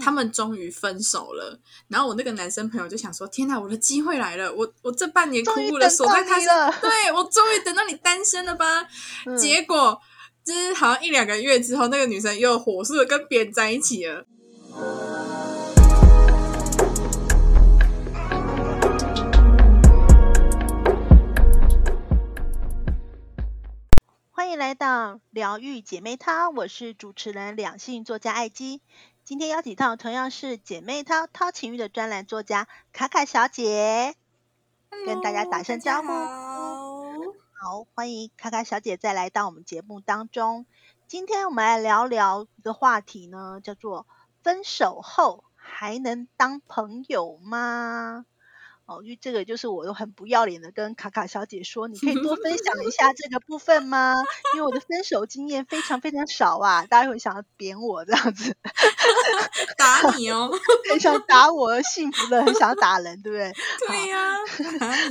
他们终于分手了。然后我那个男生朋友就想说：“天哪，我的机会来了！我我这半年苦苦的守在他身，对我终于等到你单身了吧？”结果就是好像一两个月之后，那个女生又火速的跟别人在一起了。欢迎来到疗愈姐妹汤，我是主持人两性作家艾姬。今天邀请到同样是姐妹淘淘情欲的专栏作家卡卡小姐，跟大家打声招呼。好，欢迎卡卡小姐再来到我们节目当中。今天我们来聊聊一个话题呢，叫做分手后还能当朋友吗？哦，因为这个就是我都很不要脸的跟卡卡小姐说，你可以多分享一下 这个部分吗？因为我的分手经验非常非常少啊，大家会想要扁我这样子，打你哦，很想打我，幸福的很想打人，对不对？对呀，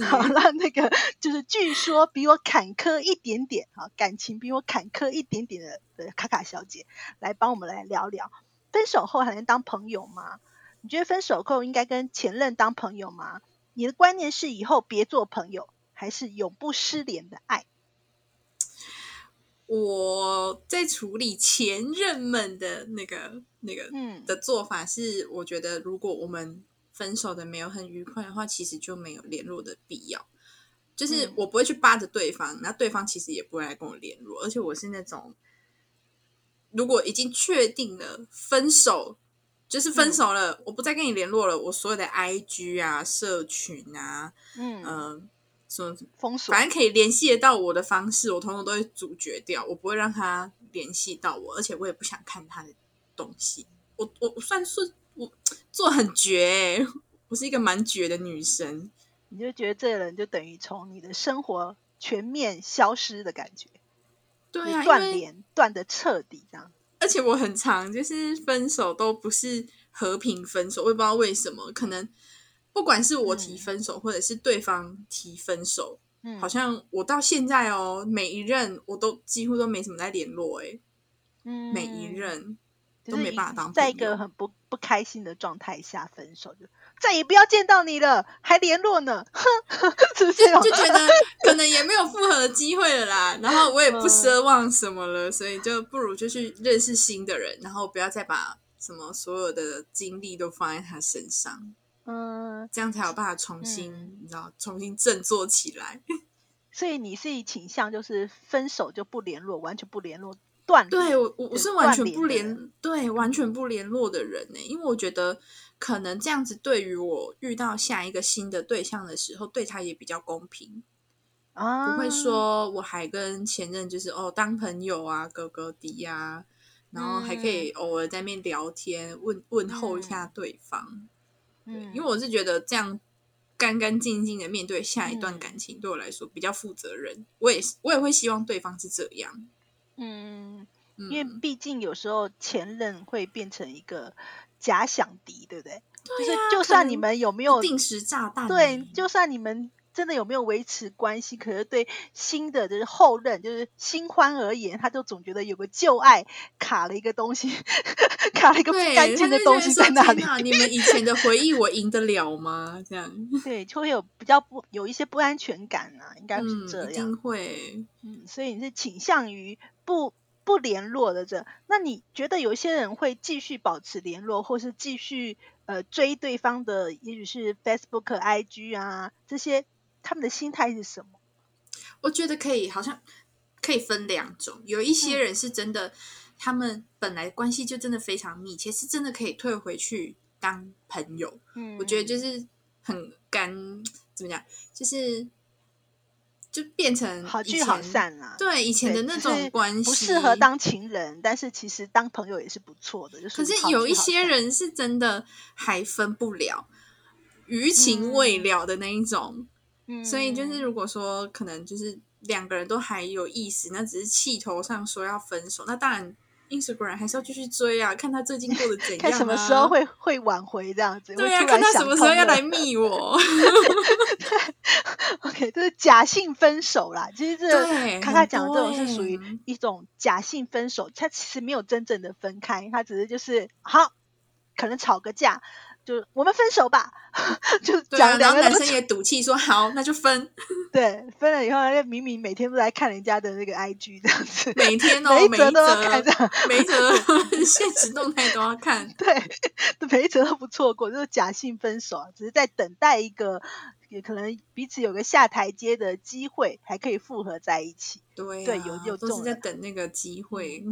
好，那那个就是据说比我坎坷一点点啊，感情比我坎坷一点点的的卡卡小姐，来帮我们来聊聊，分手后还能当朋友吗？你觉得分手后应该跟前任当朋友吗？你的观念是以后别做朋友，还是永不失联的爱？我在处理前任们的那个、那个嗯的做法是，我觉得如果我们分手的没有很愉快的话，其实就没有联络的必要。就是我不会去扒着对方，那对方其实也不会来跟我联络。而且我是那种，如果已经确定了分手。就是分手了，我不再跟你联络了。我所有的 IG 啊、社群啊，嗯嗯，什么封锁，反正可以联系得到我的方式，我统统都会阻绝掉。我不会让他联系到我，而且我也不想看他的东西。我我我算是我做很绝，我是一个蛮绝的女生。你就觉得这个人就等于从你的生活全面消失的感觉，对啊，断联断的彻底这样。而且我很常，就是分手都不是和平分手，我也不知道为什么。可能不管是我提分手，或者是对方提分手，嗯，好像我到现在哦，每一任我都几乎都没什么在联络，哎，嗯，每一任都没办法当，在一个很不不开心的状态下分手就。再也不要见到你了，还联络呢，哼，就就觉 得可能也没有复合的机会了啦。然后我也不奢望什么了，所以就不如就去认识新的人，然后不要再把什么所有的精力都放在他身上，嗯，这样才有办法重新，你知道，重新振作起来。所以你是倾向就是分手就不联络，完全不联络，断对我我是完全不联对完全不联络的人呢，因为我觉得。可能这样子对于我遇到下一个新的对象的时候，对他也比较公平啊，不会说我还跟前任就是哦当朋友啊，哥哥弟呀，然后还可以偶尔在面聊天，问问候一下对方。嗯，因为我是觉得这样干干净净的面对下一段感情，对我来说比较负责任。我也我也会希望对方是这样。嗯，因为毕竟有时候前任会变成一个。假想敌，对不对？就是就算你们有没有定时炸弹，对，就算你们真的有没有维持关系，可是对新的就是后任，就是新欢而言，他就总觉得有个旧爱卡了一个东西，卡了一个不干净的东西在那里。你们以前的回忆，我赢得了吗？这样对，就会有比较不有一些不安全感啊，应该是这样。一定会，嗯，所以你是倾向于不。不联络的这，那你觉得有一些人会继续保持联络，或是继续呃追对方的，也许是 Facebook、IG 啊这些，他们的心态是什么？我觉得可以，好像可以分两种。有一些人是真的，他们本来关系就真的非常密切，是真的可以退回去当朋友。嗯，我觉得就是很干，怎么讲，就是。就变成好聚好散啦。对以前的那种关系不适合当情人，但是其实当朋友也是不错的。就是可是有一些人是真的还分不了，余情未了的那一种。嗯，所以就是如果说可能就是两个人都还有意思，那只是气头上说要分手，那当然。Instagram 还是要继续追啊，看他最近过得怎样，看什么时候会会挽回这样子。对啊，看他什么时候要来密我。OK，这是假性分手啦。其实这卡卡讲的这种是属于一种假性分手，他其实没有真正的分开，他只是就是好可能吵个架。就我们分手吧，就讲两个男生也赌气说好，那就分。对，分了以后，明明每天都在看人家的那个 IG 这样子，每天哦，每一则都要看，每一则现实动态都要看。对，每一则都不错过，就是假性分手，只是在等待一个，也可能彼此有个下台阶的机会，还可以复合在一起。对，对，有有都是在等那个机会。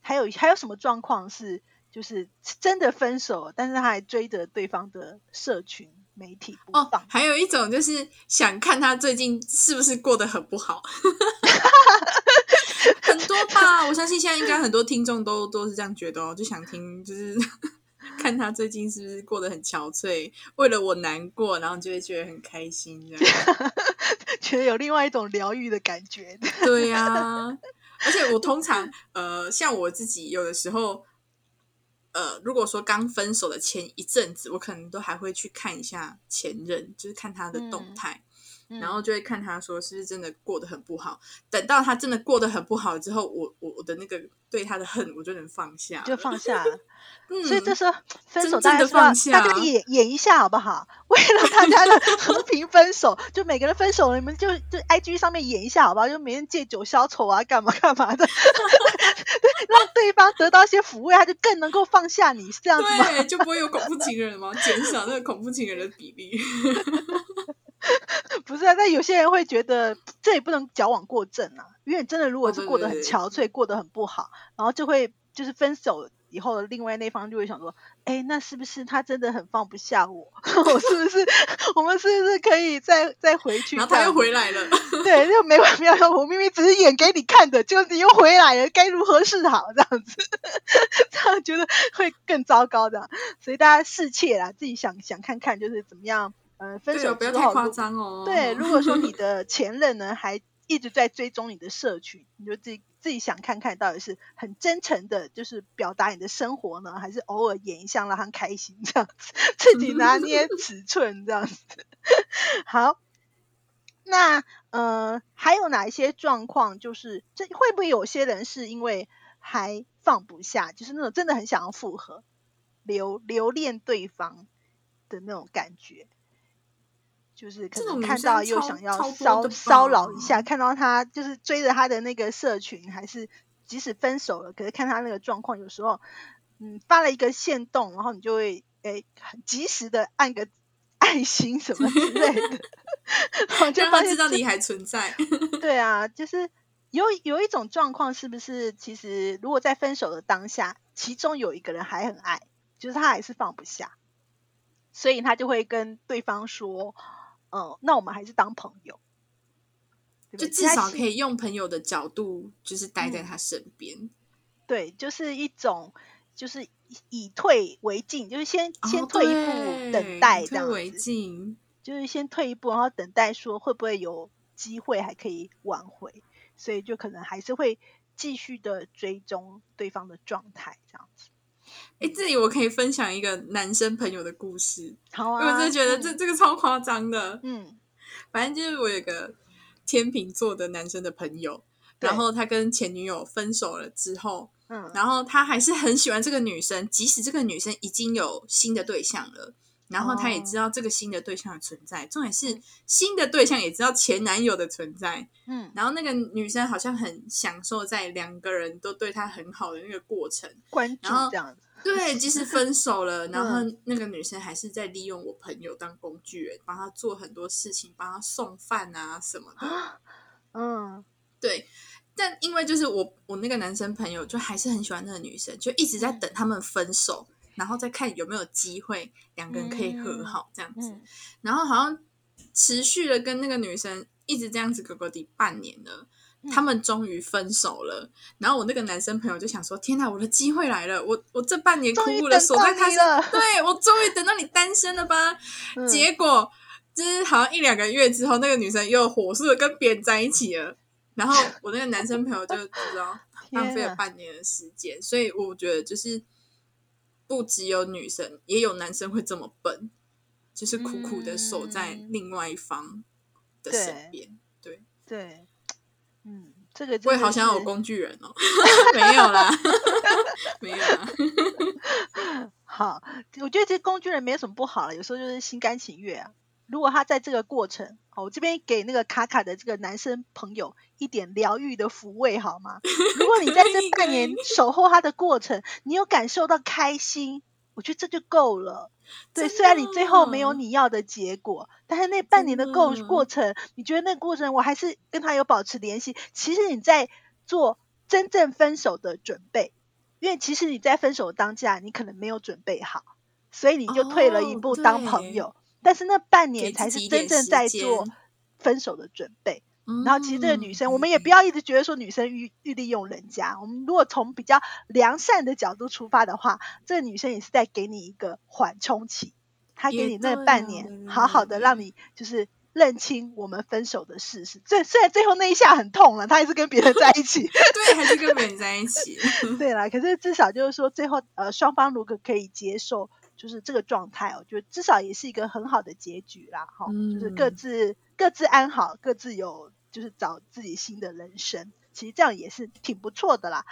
还有还有什么状况是？就是真的分手，但是他还追着对方的社群媒体哦。还有一种就是想看他最近是不是过得很不好，很多吧。我相信现在应该很多听众都都是这样觉得哦，就想听就是 看他最近是不是过得很憔悴，为了我难过，然后就会觉得很开心，这样 觉得有另外一种疗愈的感觉。对呀，而且我通常呃，像我自己有的时候。呃，如果说刚分手的前一阵子，我可能都还会去看一下前任，就是看他的动态。然后就会看他说是不是真的过得很不好。等到他真的过得很不好之后，我我我的那个对他的恨我就能放下，就放下。嗯所以这时候分手大家说，大家演演一下好不好？为了大家的 和平分手，就每个人分手了，你们就就 I G 上面演一下好不好？就每天借酒消愁啊，干嘛干嘛的，让对方得到一些抚慰，他就更能够放下你，是这样子吗？就不会有恐怖情人吗？减少那个恐怖情人的比例。不是啊，但有些人会觉得这也不能矫枉过正啊，因为真的如果是过得很憔悴，过得很不好，然后就会就是分手以后，另外那方就会想说，哎，那是不是他真的很放不下我？我是不是我们是不是可以再再回去？然后他又回来了，对，就没完没了。我明明只是演给你看的，就你又回来了，该如何是好？这样子，这样觉得会更糟糕的。所以大家侍妾啦，自己想想看看，就是怎么样。呃，分手之后，对，如果说你的 前任呢还一直在追踪你的社群，你就自己自己想看看到底是很真诚的，就是表达你的生活呢，还是偶尔演一下让他开心这样子，自己拿捏尺寸这样子。好，那呃还有哪一些状况？就是这会不会有些人是因为还放不下，就是那种真的很想要复合、留留恋对方的那种感觉？就是可能看到又想要骚骚扰一下，看到他就是追着他的那个社群，还是即使分手了，可是看他那个状况，有时候嗯发了一个线动，然后你就会诶很及时的按个爱心什么之类的，就发现到你还存在。对啊，就是有有一种状况，是不是其实如果在分手的当下，其中有一个人还很爱，就是他还是放不下，所以他就会跟对方说。嗯，那我们还是当朋友，就至少可以用朋友的角度，就是待在他身边。对，就是一种，就是以退为进，就是先先退一步，等待这样为进。就是先退一步，然后等待说会不会有机会还可以挽回，所以就可能还是会继续的追踪对方的状态这样子。哎，这里我可以分享一个男生朋友的故事，好啊，因为我真的觉得这这个超夸张的。嗯，反正就是我有个天秤座的男生的朋友，然后他跟前女友分手了之后，嗯，然后他还是很喜欢这个女生，即使这个女生已经有新的对象了，然后他也知道这个新的对象的存在，重点是新的对象也知道前男友的存在，嗯，然后那个女生好像很享受在两个人都对她很好的那个过程，关注这样子。对，即使分手了，然后那个女生还是在利用我朋友当工具人，帮他做很多事情，帮他送饭啊什么的。嗯，对。但因为就是我我那个男生朋友就还是很喜欢那个女生，就一直在等他们分手，然后再看有没有机会两个人可以和好这样子。然后好像持续的跟那个女生一直这样子隔隔底半年了。他们终于分手了，然后我那个男生朋友就想说：“天哪，我的机会来了！我我这半年苦苦的守在他身，对我终于等到你单身了吧？”结果就是好像一两个月之后，那个女生又火速的跟别人在一起了。然后我那个男生朋友就知道浪费了半年的时间，所以我觉得就是不只有女生，也有男生会这么笨，就是苦苦的守在另外一方的身边。对对。嗯，这个我也好想有工具人哦，没有啦，没有啦。好，我觉得这工具人没有什么不好了，有时候就是心甘情愿啊。如果他在这个过程，好，我这边给那个卡卡的这个男生朋友一点疗愈的抚慰，好吗？如果你在这 半年守候他的过程，你有感受到开心，我觉得这就够了。对，虽然你最后没有你要的结果，但是那半年的过过程，你觉得那过程我还是跟他有保持联系。其实你在做真正分手的准备，因为其实你在分手当下，你可能没有准备好，所以你就退了一步当朋友。但是那半年才是真正在做分手的准备。然后其实这个女生，我们也不要一直觉得说女生欲欲利用人家。我们如果从比较良善的角度出发的话，这个女生也是在给你一个缓冲期，她给你那半年，好好的让你就是认清我们分手的事实。虽虽然最后那一下很痛了，她还是跟别人在一起，对，还是跟别人在一起，对啦。可是至少就是说，最后呃，双方如果可以接受，就是这个状态，我觉得至少也是一个很好的结局啦。哈，就是各自各自安好，各自有。就是找自己新的人生，其实这样也是挺不错的啦。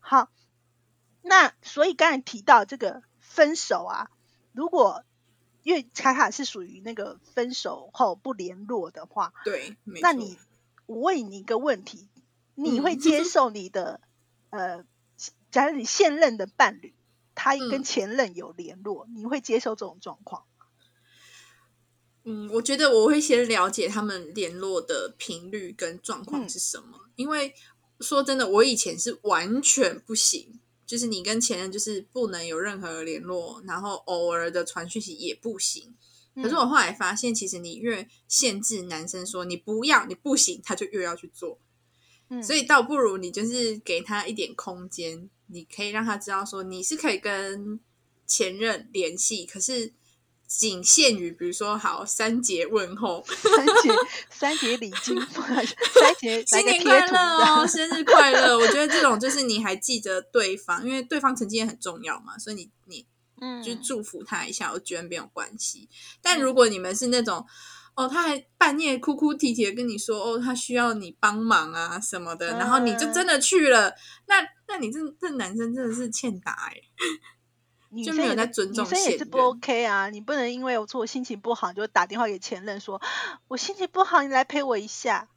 好，那所以刚才提到这个分手啊，如果因为卡卡是属于那个分手后不联络的话，对，那你我问你一个问题，你会接受你的呃，假如你现任的伴侣他跟前任有联络，你会接受这种状况？嗯，我觉得我会先了解他们联络的频率跟状况是什么，因为说真的，我以前是完全不行，就是你跟前任就是不能有任何联络，然后偶尔的传讯息也不行。可是我后来发现，其实你越限制男生说你不要，你不行，他就越要去做。嗯，所以倒不如你就是给他一点空间，你可以让他知道说你是可以跟前任联系，可是。仅限于，比如说，好三节问候，三节三节礼金，三节新年快乐哦，生日快乐。我觉得这种就是你还记得对方，因为对方曾经也很重要嘛，所以你你嗯，就祝福他一下，我觉得没有关系。但如果你们是那种哦，他还半夜哭哭啼啼的跟你说哦，他需要你帮忙啊什么的，然后你就真的去了，那那你这这男生真的是欠打哎。就没有在尊重，女生也是不 OK 啊！你不能因为我说我心情不好，就打电话给前任说，我心情不好，你来陪我一下。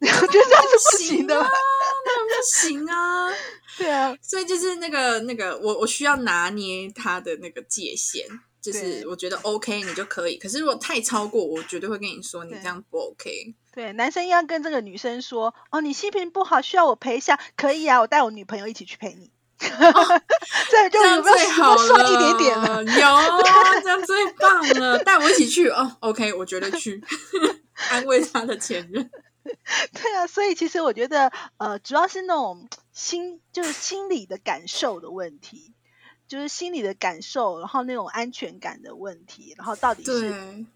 我觉得这样是不行的，那不行啊！对啊，所以就是那个那个，我我需要拿捏他的那个界限，就是我觉得 OK 你就可以，可是如果太超过，我绝对会跟你说，你这样不 OK。对，男生要跟这个女生说，哦，你心情不好，需要我陪一下，可以啊，我带我女朋友一起去陪你。这就有没有帅一点点了？有，这样最棒了！带我一起去哦。OK，我觉得去 安慰他的前任。对啊，所以其实我觉得，呃，主要是那种心，就是心理的感受的问题，就是心理的感受，然后那种安全感的问题，然后到底是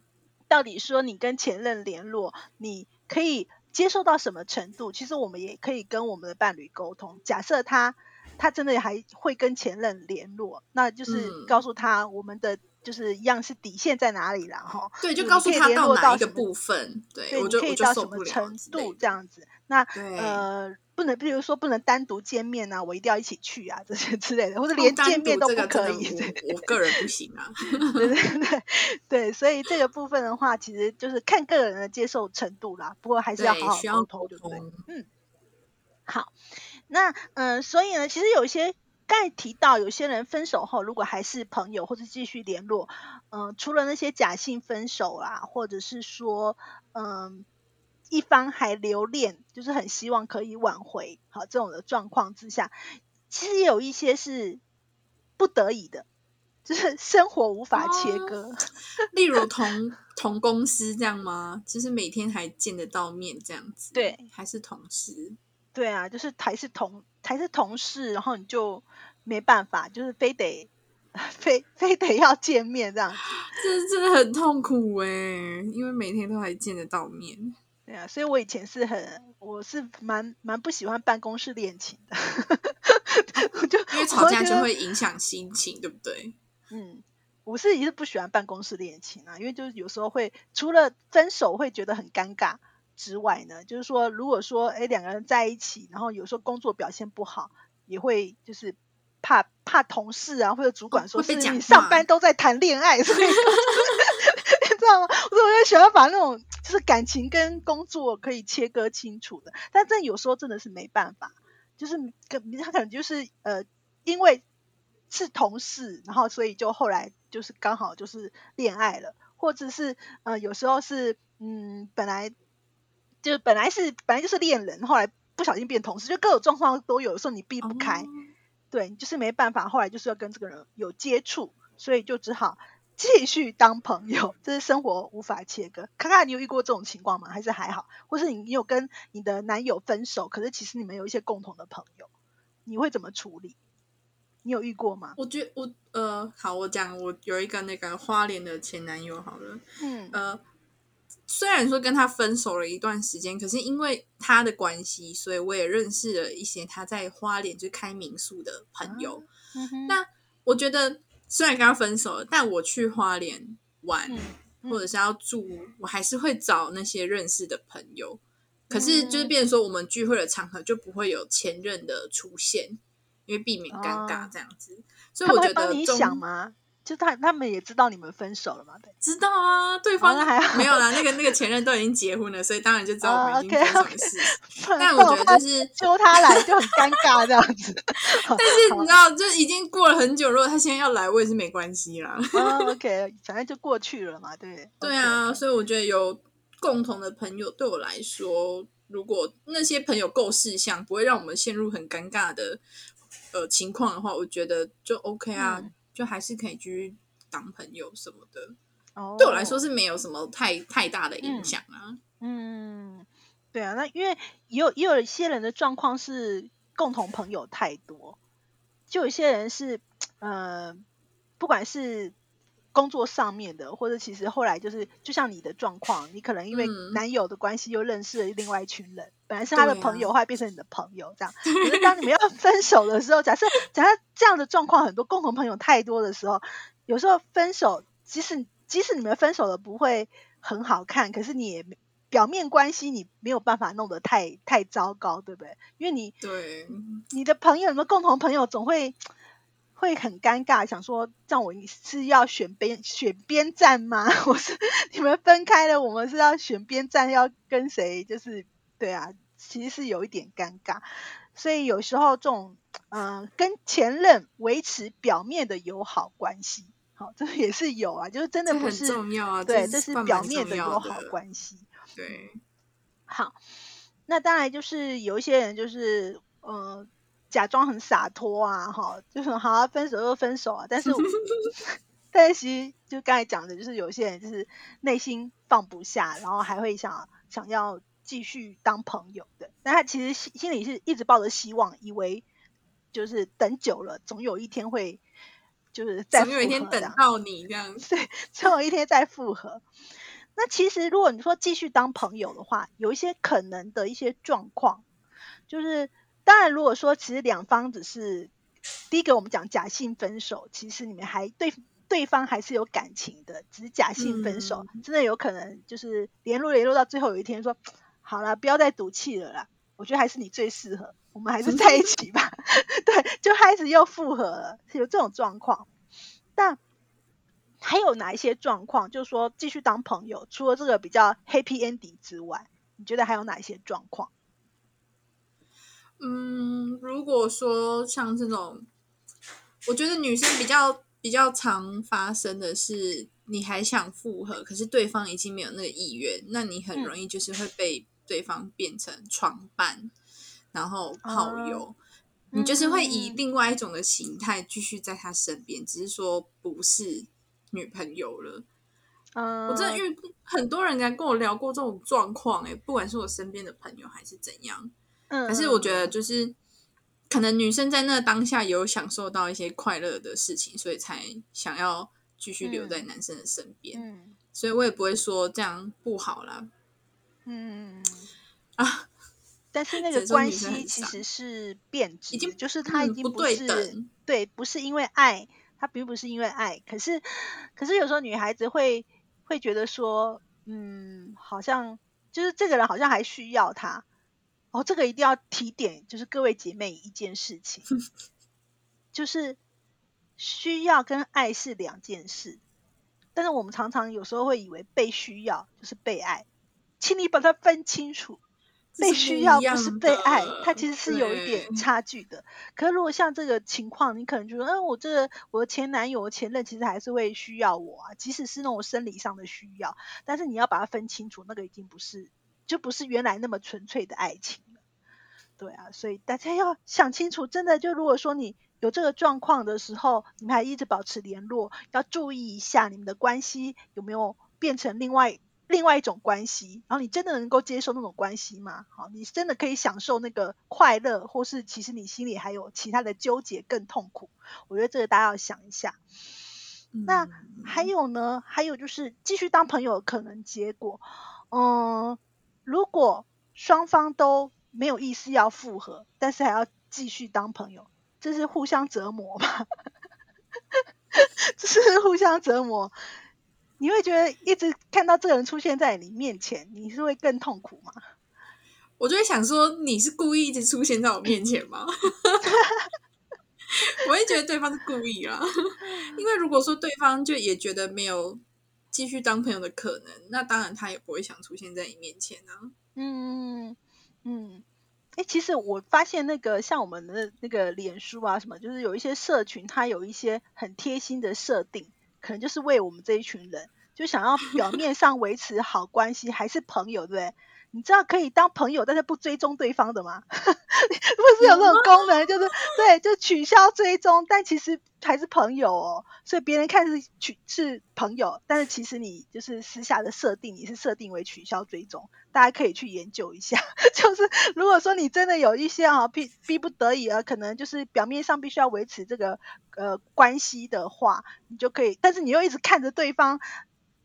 到底说你跟前任联络，你可以接受到什么程度？其实我们也可以跟我们的伴侣沟通。假设他。他真的还会跟前任联络，那就是告诉他我们的就是一样是底线在哪里了哈。对，就告诉他到哪一个部分，对，我就可以到什么程度这样子。那呃，不能，比如说不能单独见面啊，我一定要一起去啊，这些 之类的，或者连见面都不可以。我个人不行啊。对对对对，所以这个部分的话，其实就是看个人的接受程度啦。不过还是要好好沟通，对不对？嗯，好。那嗯，所以呢，其实有一些刚才提到，有些人分手后如果还是朋友或者继续联络，嗯，除了那些假性分手啦，或者是说嗯一方还留恋，就是很希望可以挽回，好这种的状况之下，其实也有一些是不得已的，就是生活无法切割，例如同 同公司这样吗？就是每天还见得到面这样子，对，还是同事。对啊，就是还是同还是同事，然后你就没办法，就是非得 非非得要见面这样，这真的很痛苦哎，因为每天都还见得到面。对啊，所以我以前是很，我是蛮蛮不喜欢办公室恋情的，我就因为吵架就会影响心情，对不对？嗯，我是也是不喜欢办公室恋情啊，因为就是有时候会除了分手会觉得很尴尬。之外呢，就是说，如果说哎两个人在一起，然后有时候工作表现不好，也会就是怕怕同事啊或者主管说是你上班都在谈恋爱，所以 你知道吗？所以我就喜欢把那种就是感情跟工作可以切割清楚的，但这有时候真的是没办法，就是跟他可能就是呃因为是同事，然后所以就后来就是刚好就是恋爱了，或者是呃有时候是嗯本来。就本来是本来就是恋人，后来不小心变同事，就各种状况都有。有时候你避不开，对，就是没办法。后来就是要跟这个人有接触，所以就只好继续当朋友。这是生活无法切割。看看你有遇过这种情况吗？还是还好？或是你有跟你的男友分手，可是其实你们有一些共同的朋友，你会怎么处理？你有遇过吗？我觉我呃，好，我讲我有一个那个花莲的前男友，好了，嗯呃。虽然说跟他分手了一段时间，可是因为他的关系，所以我也认识了一些他在花莲就开民宿的朋友。那我觉得虽然跟他分手了，但我去花莲玩或者是要住，我还是会找那些认识的朋友。可是就是变成说，我们聚会的场合就不会有前任的出现，因为避免尴尬这样子。所以我觉得，你想吗？就他他们也知道你们分手了嘛？对，知道啊，对方还没有啦。那个那个前任都已经结婚了，所以当然就知道我们已经分手的事。但我觉得就是揪他来就很尴尬这样子。但是你知道，就已经过了很久，如果他现在要来，我也是没关系啦。OK，反正就过去了嘛，对。对啊，所以我觉得有共同的朋友对我来说，如果那些朋友够事项，不会让我们陷入很尴尬的呃情况的话，我觉得就 OK 啊。就还是可以继续当朋友什么的，对我来说是没有什么太太大的影响啊。嗯，对啊，那因为也有也有一些人的状况是共同朋友太多，就有些人是呃，不管是。工作上面的，或者其实后来就是，就像你的状况，你可能因为男友的关系又认识了另外一群人，本来是他的朋友，后来变成你的朋友这样。可是当你们要分手的时候，假设假设这样的状况很多，共同朋友太多的时候，有时候分手，即使即使你们分手了不会很好看，可是你也表面关系你没有办法弄得太太糟糕，对不对？因为你对你的朋友，你们共同朋友总会。会很尴尬，想说这样我是要选边选边站吗？我是你们分开了，我们是要选边站，要跟谁？就是对啊，其实是有一点尴尬。所以有时候这种嗯，跟前任维持表面的友好关系，好，这也是有啊，就是真的不是重要啊，对，这是表面的友好关系。对，好，那当然就是有一些人就是嗯。假装很洒脱啊，哈，就是好啊分手就分手啊。但是，但是其实就刚才讲的，就是有些人就是内心放不下，然后还会想想要继续当朋友的。但他其实心心里是一直抱着希望，以为就是等久了，总有一天会就是再总有一天等到你这样，对，总有一天再复合。那其实如果你说继续当朋友的话，有一些可能的一些状况，就是。当然，如果说其实两方只是第一个，我们讲假性分手，其实你们还对对方还是有感情的，只是假性分手，真的有可能就是联络联络到最后有一天说好了，不要再赌气了啦，我觉得还是你最适合，我们还是在一起吧。对，就开始又复合了，有这种状况。但还有哪一些状况，就是说继续当朋友，除了这个比较 happy ending 之外，你觉得还有哪一些状况？嗯，如果说像这种，我觉得女生比较比较常发生的是，你还想复合，可是对方已经没有那个意愿，那你很容易就是会被对方变成床伴，然后炮友，你就是会以另外一种的形态继续在他身边，只是说不是女朋友了。我真的遇很多人家跟我聊过这种状况，哎，不管是我身边的朋友还是怎样。可是我觉得，就是可能女生在那当下有享受到一些快乐的事情，所以才想要继续留在男生的身边。嗯，所以我也不会说这样不好啦。嗯啊，但是那个关系其实是变质，已经就是他已经不对等，对，不是因为爱，他并不是因为爱。可是，可是有时候女孩子会会觉得说，嗯，好像就是这个人好像还需要他。哦，这个一定要提点，就是各位姐妹一件事情，就是需要跟爱是两件事。但是我们常常有时候会以为被需要就是被爱，请你把它分清楚。被需要不是被爱，它其实是有一点差距的。可是如果像这个情况，你可能觉得，嗯，我这个我的前男友、前任其实还是会需要我啊，即使是那种生理上的需要，但是你要把它分清楚，那个已经不是，就不是原来那么纯粹的爱情了。对啊，所以大家要想清楚，真的就如果说你有这个状况的时候，你们还一直保持联络，要注意一下你们的关系有没有变成另外。另外一种关系，然后你真的能够接受那种关系吗？好，你真的可以享受那个快乐，或是其实你心里还有其他的纠结更痛苦？我觉得这个大家要想一下。那还有呢？还有就是继续当朋友可能结果，嗯，如果双方都没有意思要复合，但是还要继续当朋友，这是互相折磨吗？这是互相折磨。你会觉得一直看到这个人出现在你面前，你是会更痛苦吗？我就会想说，你是故意一直出现在我面前吗？我会觉得对方是故意啦，因为如果说对方就也觉得没有继续当朋友的可能，那当然他也不会想出现在你面前啊。嗯嗯，哎，其实我发现那个像我们的那个脸书啊什么，就是有一些社群，它有一些很贴心的设定。可能就是为我们这一群人，就想要表面上维持好关系，还是朋友，对不对？你知道可以当朋友，但是不追踪对方的吗？不是有这种功能，就是对，就取消追踪，但其实还是朋友哦。所以别人看是取是朋友，但是其实你就是私下的设定，你是设定为取消追踪。大家可以去研究一下。就是如果说你真的有一些啊逼逼不得已啊，可能就是表面上必须要维持这个呃关系的话，你就可以，但是你又一直看着对方。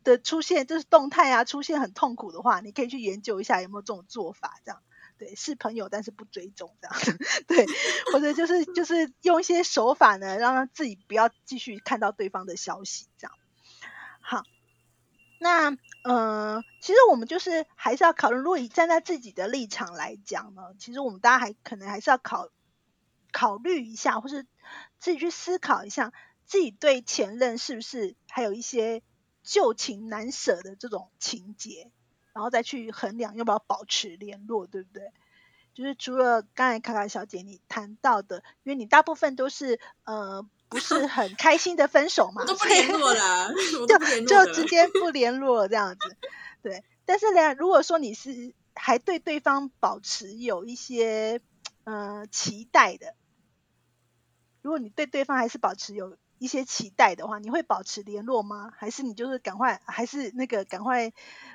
的出现就是动态啊，出现很痛苦的话，你可以去研究一下有没有这种做法，这样对，是朋友但是不追踪这样，对，或者就是就是用一些手法呢，让他自己不要继续看到对方的消息，这样。好，那嗯，其实我们就是还是要考虑，如果以站在自己的立场来讲呢，其实我们大家还可能还是要考考虑一下，或是自己去思考一下，自己对前任是不是还有一些。旧情难舍的这种情节，然后再去衡量要不要保持联络，对不对？就是除了刚才卡卡小姐你谈到的，因为你大部分都是呃不是很开心的分手嘛，都不联络了，就就直接不联络这样子。对，但是呢，如果说你是还对对方保持有一些呃期待的，如果你对对方还是保持有。一些期待的话，你会保持联络吗？还是你就是赶快，还是那个赶快，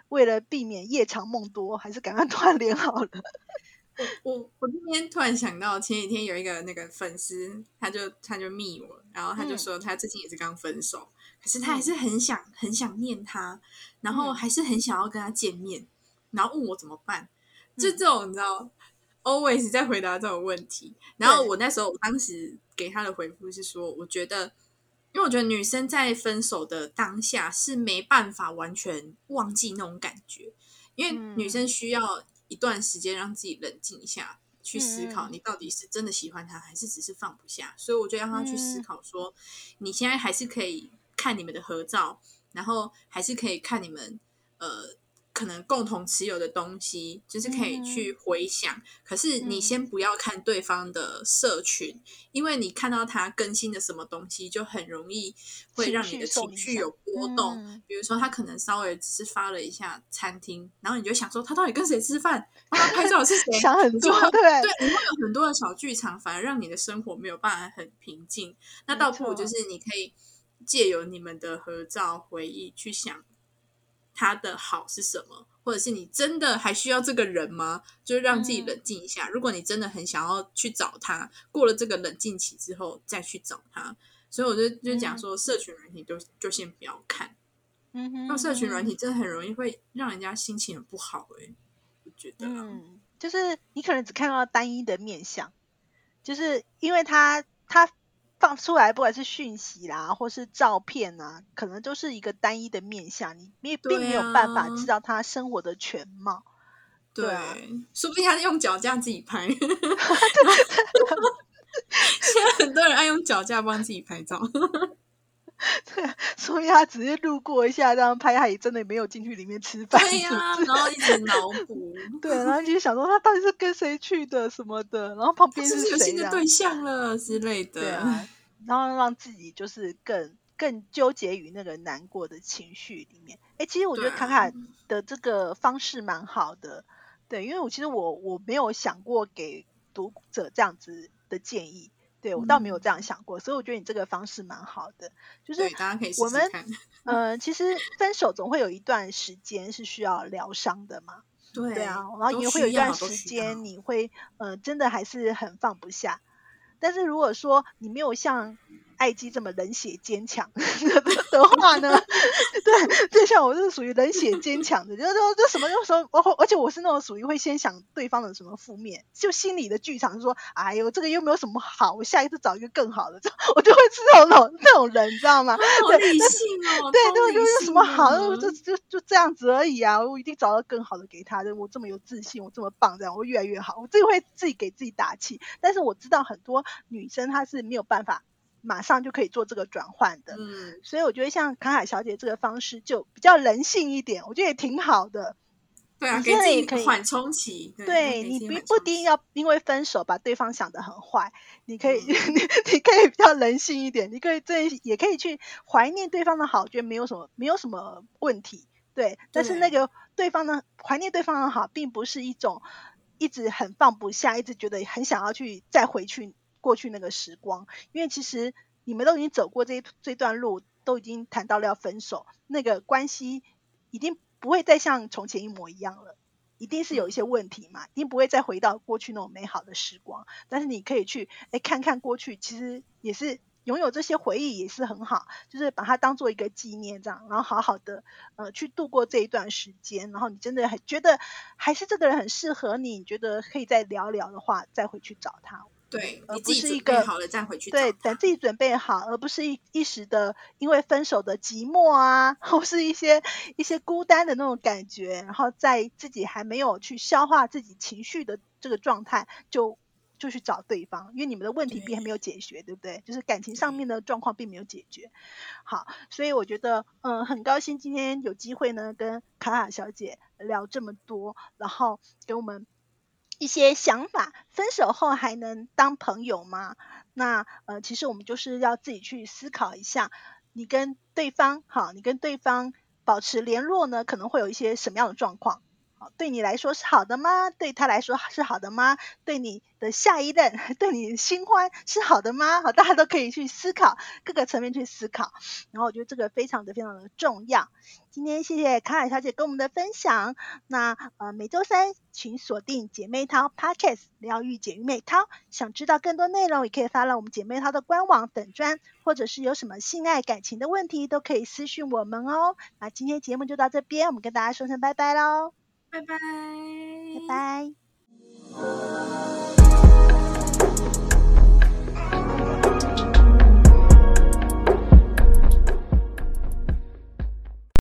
为了避免夜长梦多，还是赶快断联好了？我我我今天突然想到，前几天有一个那个粉丝，他就他就密我，然后他就说他最近也是刚分手，可是他还是很想很想念他，然后还是很想要跟他见面，然后问我怎么办？就这种你知道，always 在回答这种问题。然后我那时候当时给他的回复是说，我觉得。因为我觉得女生在分手的当下是没办法完全忘记那种感觉，因为女生需要一段时间让自己冷静一下，去思考你到底是真的喜欢他，还是只是放不下。所以我就让他去思考说，你现在还是可以看你们的合照，然后还是可以看你们呃。可能共同持有的东西，就是可以去回想。可是你先不要看对方的社群，因为你看到他更新的什么东西，就很容易会让你的情绪有波动。比如说，他可能稍微只是发了一下餐厅，然后你就想说他到底跟谁吃饭，他拍照是谁？想很多，对对，你会有很多的小剧场，反而让你的生活没有办法很平静。那倒不如就是你可以借由你们的合照回忆去想。他的好是什么？或者是你真的还需要这个人吗？就是让自己冷静一下。如果你真的很想要去找他，过了这个冷静期之后再去找他。所以我就就讲说，社群软体就就先不要看。嗯哼，那社群软体真的很容易会让人家心情很不好。哎，我觉得，嗯，就是你可能只看到单一的面相，就是因为他他。放出来，不管是讯息啦，或是照片啊，可能都是一个单一的面相，你也并没有办法知道他生活的全貌。对，说不定他用脚架自己拍。现在很多人爱用脚架帮自己拍照。对，所以他只是路过一下这样拍，他也真的没有进去里面吃饭。对呀，然后一直脑补。对，然后就想说他到底是跟谁去的什么的，然后旁边是谁的对象了之类的。对啊，然后让自己就是更更纠结于那个难过的情绪里面。哎，其实我觉得卡卡的这个方式蛮好的。对，因为我其实我我没有想过给读者这样子的建议。对我倒没有这样想过，所以我觉得你这个方式蛮好的。就是我们呃，其实分手总会有一段时间是需要疗伤的嘛。对啊，然后也会有一段时间你会呃，真的还是很放不下。但是如果说你没有像爱姬这么冷血坚强 的话呢？对，就像我是属于冷血坚强的，就是说这什么时候，我而且我是那种属于会先想对方的什么负面，就心里的剧场说，哎呦，这个又没有什么好，我下一次找一个更好的，我就会是那种那种人，你知道吗？好理性哦，对，对，就是什么好，就就就这样子而已啊，我一定找到更好的给他的，我这么有自信，我这么棒，这样我越来越好，我自己会自己给自己打气。但是我知道很多女生她是没有办法。马上就可以做这个转换的，嗯，所以我觉得像卡卡小姐这个方式就比较人性一点，我觉得也挺好的。对啊，给自己缓冲期。对你不不一定要因为分手把对方想得很坏，你可以 你你可以比较人性一点，你可以这也可以去怀念对方的好，觉得没有什么没有什么问题。对，但是那个对方呢，怀念对方的好，并不是一种一直很放不下，一直觉得很想要去再回去。过去那个时光，因为其实你们都已经走过这这段路，都已经谈到了要分手，那个关系已经不会再像从前一模一样了，一定是有一些问题嘛，一定不会再回到过去那种美好的时光。但是你可以去哎看看过去，其实也是拥有这些回忆也是很好，就是把它当做一个纪念这样，然后好好的呃去度过这一段时间。然后你真的很觉得还是这个人很适合你，觉得可以再聊聊的话，再回去找他。对，而不是一个好了再回去。对，等自己准备好，而不是一一时的因为分手的寂寞啊，或是一些一些孤单的那种感觉，然后在自己还没有去消化自己情绪的这个状态，就就去找对方，因为你们的问题并还没有解决，对不对？就是感情上面的状况并没有解决。好，所以我觉得，嗯，很高兴今天有机会呢，跟卡卡小姐聊这么多，然后给我们。一些想法，分手后还能当朋友吗？那呃，其实我们就是要自己去思考一下，你跟对方，好，你跟对方保持联络呢，可能会有一些什么样的状况？对你来说是好的吗？对他来说是好的吗？对你的下一任，对你新欢是好的吗？好，大家都可以去思考，各个层面去思考。然后我觉得这个非常的非常的重要。今天谢谢卡尔小姐跟我们的分享。那呃每周三请锁定姐妹淘 Podcast 疗愈姐妹淘。想知道更多内容，也可以发到我们姐妹淘的官网粉专，或者是有什么性爱感情的问题，都可以私讯我们哦。那今天节目就到这边，我们跟大家说声拜拜喽。拜拜，拜拜。